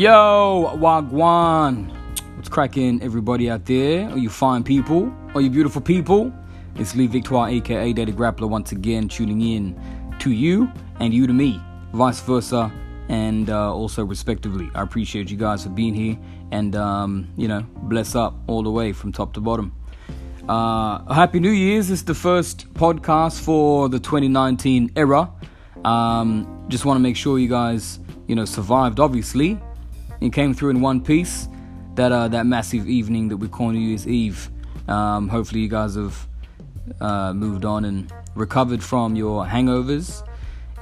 Yo, Wagwan. What's cracking, everybody out there? Are you fine people? Are you beautiful people? It's Lee Victoire, aka Daddy Grappler, once again tuning in to you and you to me, vice versa, and uh, also respectively. I appreciate you guys for being here and, um, you know, bless up all the way from top to bottom. Uh, Happy New Year's. This is the first podcast for the 2019 era. Um, just want to make sure you guys, you know, survived, obviously. It came through in one piece. That uh, that massive evening that we call New Year's Eve. Um, hopefully, you guys have uh, moved on and recovered from your hangovers,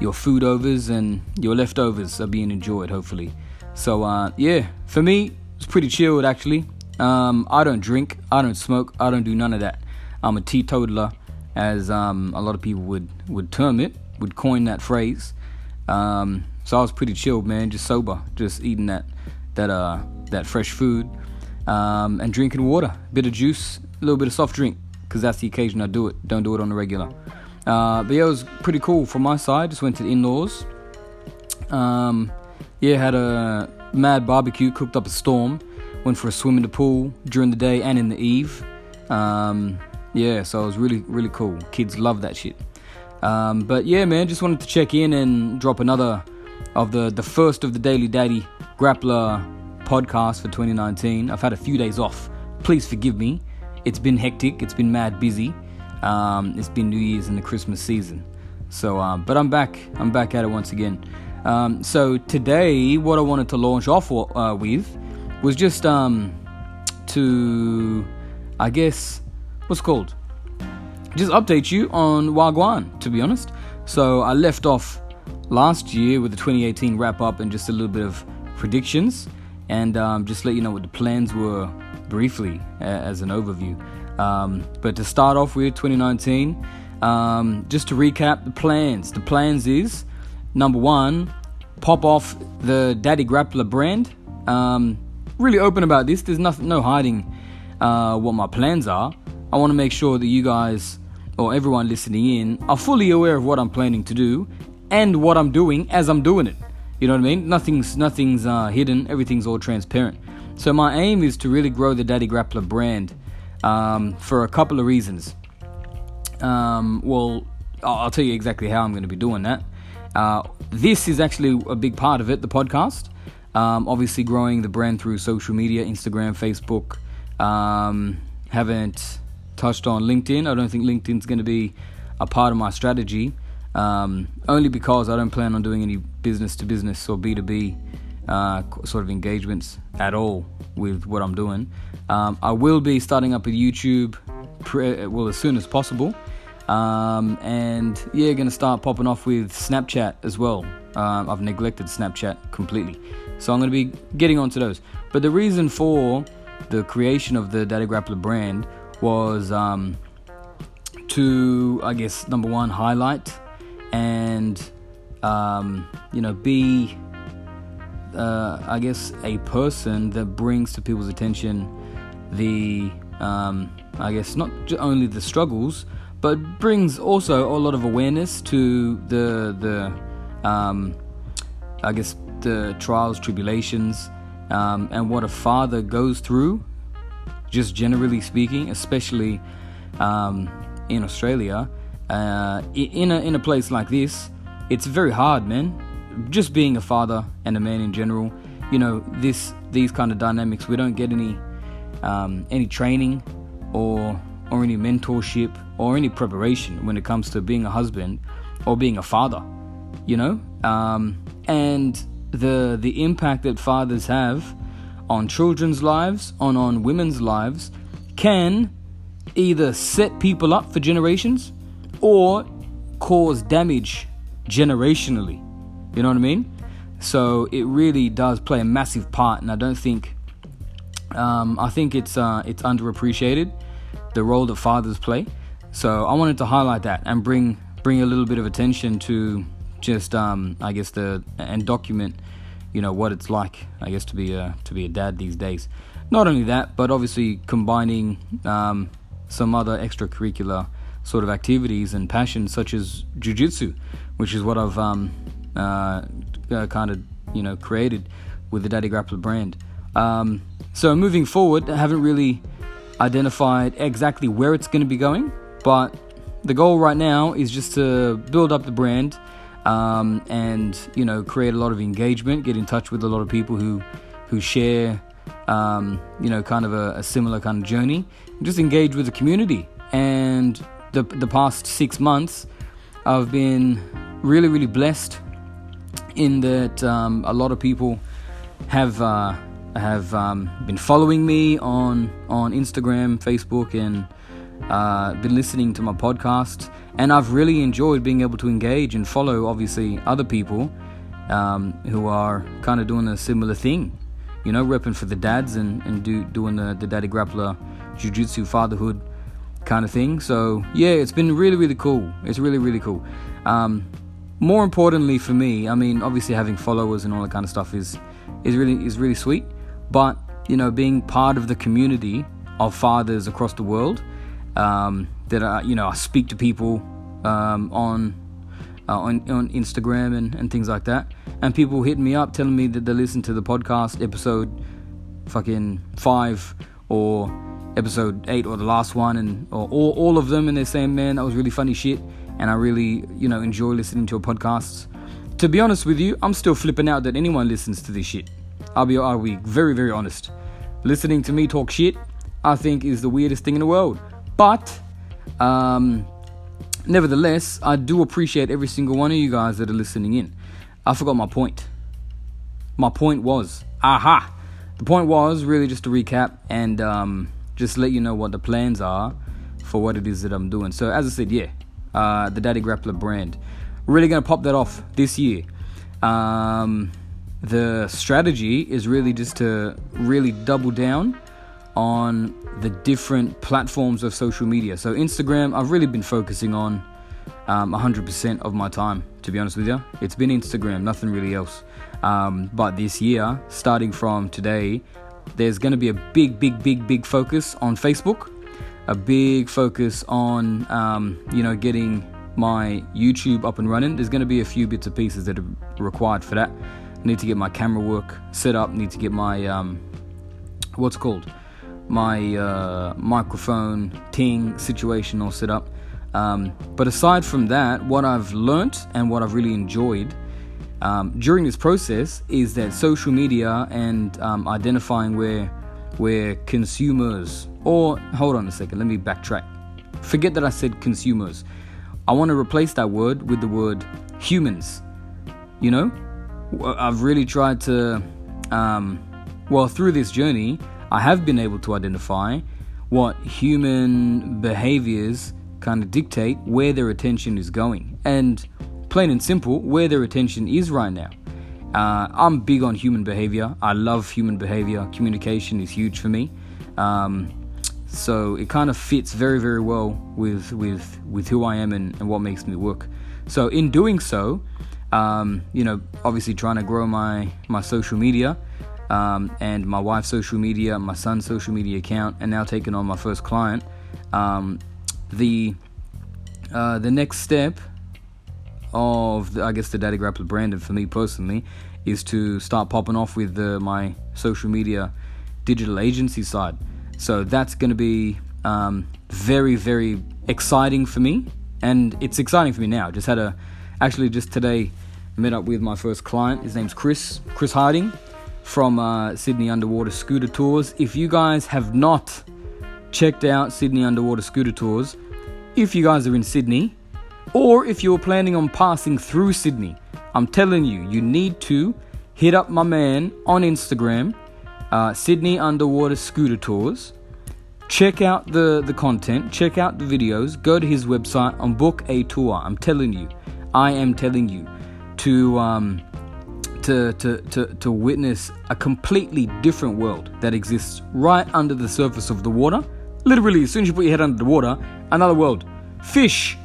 your food overs, and your leftovers are being enjoyed. Hopefully, so uh, yeah, for me, it's pretty chilled actually. Um, I don't drink, I don't smoke, I don't do none of that. I'm a teetotaler, as um, a lot of people would would term it, would coin that phrase. Um, so I was pretty chilled, man, just sober, just eating that that uh that fresh food um, and drinking water, a bit of juice, a little bit of soft drink, because that's the occasion I do it. Don't do it on the regular. Uh, but yeah, it was pretty cool from my side. Just went to the in-laws. Um, yeah, had a mad barbecue, cooked up a storm. Went for a swim in the pool during the day and in the eve. Um, yeah, so it was really, really cool. Kids love that shit. Um, but yeah, man, just wanted to check in and drop another of the the first of the Daily Daddy Grappler podcast for 2019. I've had a few days off. Please forgive me. It's been hectic. It's been mad busy. Um, it's been New Year's and the Christmas season. So, um, but I'm back. I'm back at it once again. Um, so today, what I wanted to launch off uh, with was just um, to, I guess, what's called, just update you on Wagwan. To be honest, so I left off last year with the 2018 wrap up and just a little bit of predictions and um, just let you know what the plans were briefly uh, as an overview. Um, but to start off with 2019, um, just to recap the plans. The plans is number one, pop off the Daddy Grappler brand. Um, really open about this. There's nothing, no hiding uh, what my plans are. I want to make sure that you guys or everyone listening in are fully aware of what I'm planning to do and what I'm doing as I'm doing it. You know what I mean? Nothing's nothing's uh, hidden. Everything's all transparent. So my aim is to really grow the Daddy Grappler brand um, for a couple of reasons. Um, well, I'll, tell you exactly how I'm going to be doing that. Uh, this is actually a big part of it, the podcast. Um, obviously, growing the brand through social media, Instagram, Facebook. Um, haven't touched on LinkedIn. I don't think LinkedIn's going to be a part of my strategy. Um, only because I don't plan on doing any business to business or B2B uh, sort of engagements at all with what I'm doing. Um, I will be starting up a YouTube, pre- well, as soon as possible. Um, and yeah, gonna start popping off with Snapchat as well. Um, I've neglected Snapchat completely, so I'm gonna be getting onto those. But the reason for the creation of the Daddy Grappler brand was um, to, I guess, number one, highlight and um, you know be uh, I guess a person that brings to people's attention the um, I guess not only the struggles but brings also a lot of awareness to the the um, I guess the trials tribulations um, and what a father goes through just generally speaking especially um, in Australia uh, in a in a place like this, it's very hard, man. Just being a father and a man in general, you know, this these kind of dynamics, we don't get any um, any training or or any mentorship or any preparation when it comes to being a husband or being a father, you know, um, and the the impact that fathers have on children's lives, on on women's lives, can either set people up for generations or cause damage generationally. You know what I mean? So it really does play a massive part, and I don't think um, I think it's uh, it's underappreciated the role that fathers play. So I wanted to highlight that and bring bring a little bit of attention to just um, I guess the and document you know what it's like I guess to be a to be a dad these days. Not only that, but obviously combining um, some other extracurricular sort of activities and passions such as jujitsu, which is what I've um, uh, uh, kind of you know created with the Daddy Grappler brand. Um, so moving forward, I haven't really identified exactly where it's going to be going, but the goal right now is just to build up the brand um, and you know create a lot of engagement, get in touch with a lot of people who who share um, you know kind of a, a similar kind of journey, just engage with the community. And the the past six months, I've been really really blessed in that um, a lot of people have uh, have um, been following me on on Instagram, Facebook, and uh, been listening to my podcast. And I've really enjoyed being able to engage and follow, obviously, other people um, who are kind of doing a similar thing. You know, repping for the dads and, and do, doing the, the daddy grappler jiu jitsu fatherhood kind of thing. So, yeah, it's been really, really cool. It's really, really cool. Um, more importantly for me, I mean, obviously having followers and all that kind of stuff is is really is really sweet. But you know, being part of the community of fathers across the world, um, that I, you know, I speak to people um, on, uh, on on Instagram and, and things like that, and people hit me up telling me that they listen to the podcast episode, fucking five or episode eight or the last one, and or all, all of them, and they're saying, man, that was really funny shit, and I really you know enjoy listening to your podcasts. To be honest with you, I'm still flipping out that anyone listens to this shit. I'll be, I'll be very, very honest. Listening to me talk shit, I think, is the weirdest thing in the world. But, um, nevertheless, I do appreciate every single one of you guys that are listening in. I forgot my point. My point was, aha! The point was really just to recap and um, just let you know what the plans are for what it is that I'm doing. So, as I said, yeah, uh, the Daddy Grappler brand. Really gonna pop that off this year. Um, the strategy is really just to really double down on the different platforms of social media. So, Instagram, I've really been focusing on um, 100% of my time, to be honest with you. It's been Instagram, nothing really else. Um, but this year, starting from today, there's going to be a big, big, big, big focus on Facebook, a big focus on, um, you know, getting my YouTube up and running. There's going to be a few bits and pieces that are required for that need to get my camera work set up, need to get my um, what's called my uh, microphone ting situation all set up. Um, but aside from that, what I've learnt and what I've really enjoyed um, during this process is that social media and um, identifying where where consumers or hold on a second, let me backtrack. Forget that I said consumers. I want to replace that word with the word humans. You know, I've really tried to, um, well, through this journey, I have been able to identify what human behaviors kind of dictate where their attention is going. And plain and simple, where their attention is right now. Uh, I'm big on human behavior. I love human behavior. Communication is huge for me. Um, so it kind of fits very, very well with with with who I am and, and what makes me work. So in doing so, um, you know, obviously trying to grow my my social media um, and my wife's social media, my son's social media account, and now taking on my first client. Um, the uh, the next step of the, I guess the Daddy Grappler brand, and for me personally, is to start popping off with the, my social media digital agency side. So that's going to be um, very very exciting for me, and it's exciting for me now. Just had a Actually, just today, met up with my first client. His name's Chris, Chris Harding from uh, Sydney Underwater Scooter Tours. If you guys have not checked out Sydney Underwater Scooter Tours, if you guys are in Sydney, or if you're planning on passing through Sydney, I'm telling you, you need to hit up my man on Instagram, uh, Sydney Underwater Scooter Tours. Check out the, the content, check out the videos, go to his website and book a tour. I'm telling you, I am telling you to um, to, to, to, to witness a completely different world that exists right under the surface of the water. Literally, as soon as you put your head under the water, another world. Fish,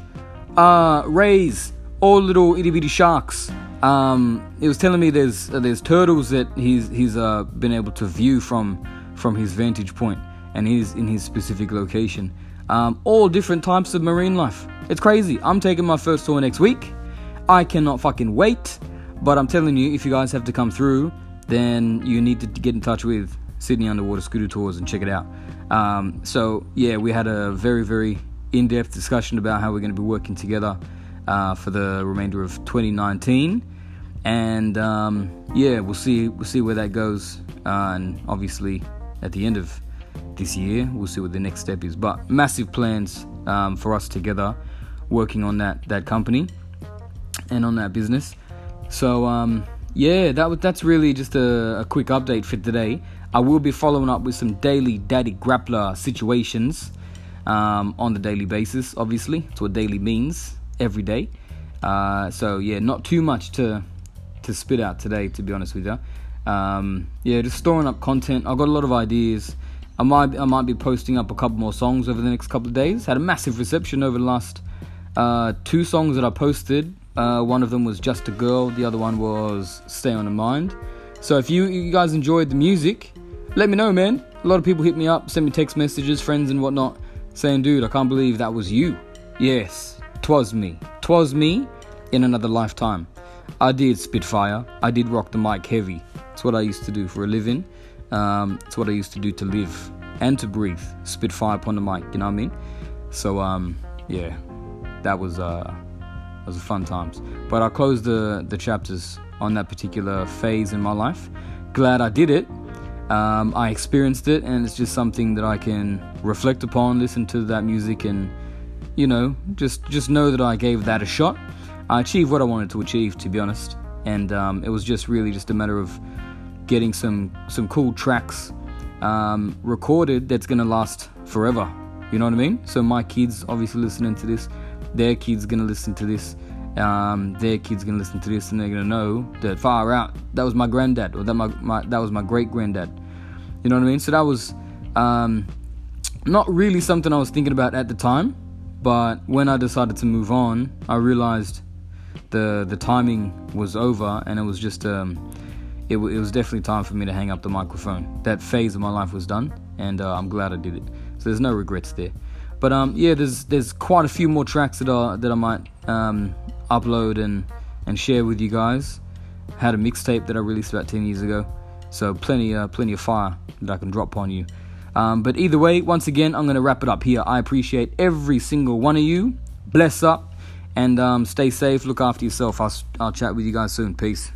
uh, rays, all little itty bitty sharks. Um, it was telling me there's uh, there's turtles that he's he's uh, been able to view from from his vantage point, and he's in his specific location. Um, all different types of marine life. It's crazy. I'm taking my first tour next week. I cannot fucking wait. But I'm telling you, if you guys have to come through, then you need to get in touch with Sydney Underwater Scooter Tours and check it out. Um, so yeah, we had a very very in-depth discussion about how we're going to be working together uh, for the remainder of 2019, and um, yeah, we'll see we'll see where that goes, uh, and obviously at the end of this year, we'll see what the next step is. But massive plans um, for us together, working on that that company and on that business. So um, yeah, that that's really just a, a, quick update for today. I will be following up with some daily daddy grappler situations um, on the daily basis. Obviously, it's what daily means every day. Uh, so yeah, not too much to to spit out today, to be honest with you. Um, yeah, just storing up content. I've got a lot of ideas. I might I might be posting up a couple more songs over the next couple of days. Had a massive reception over the last uh, two songs that I posted. Uh, one of them was Just a Girl. The other one was Stay on the Mind. So if you you guys enjoyed the music, let me know, man. A lot of people hit me up, send me text messages, friends and whatnot, saying, "Dude, I can't believe that was you." Yes, twas me. Twas me in another lifetime. I did Spitfire. I did rock the mic heavy. It's what I used to do for a living. Um, it's what I used to do to live and to breathe. Spit fire upon the mic, you know what I mean? So um, yeah, that was uh, fun times. But I closed the the chapters on that particular phase in my life. Glad I did it. Um, I experienced it, and it's just something that I can reflect upon, listen to that music, and you know, just just know that I gave that a shot. I achieved what I wanted to achieve, to be honest, and um, it was just really just a matter of getting some some cool tracks um, recorded that's gonna last forever. You know what I mean? So my kids obviously listening to this, their kids gonna listen to this, um, their kids gonna listen to this, and they're gonna know that far out that was my granddad or that my, my that was my great granddad. You know what I mean? So that was um, not really something I was thinking about at the time, but when I decided to move on, I realized the the timing was over, and it was just um, it, w- it was definitely time for me to hang up the microphone. That phase of my life was done, and uh, I'm glad I did it. So there's no regrets there. But um, yeah, there's there's quite a few more tracks that are that I might um, upload and and share with you guys. Had a mixtape that I released about 10 years ago, so plenty uh, plenty of fire that I can drop on you. Um, but either way, once again, I'm gonna wrap it up here. I appreciate every single one of you. Bless up and um, stay safe. Look after yourself. I'll I'll chat with you guys soon. Peace.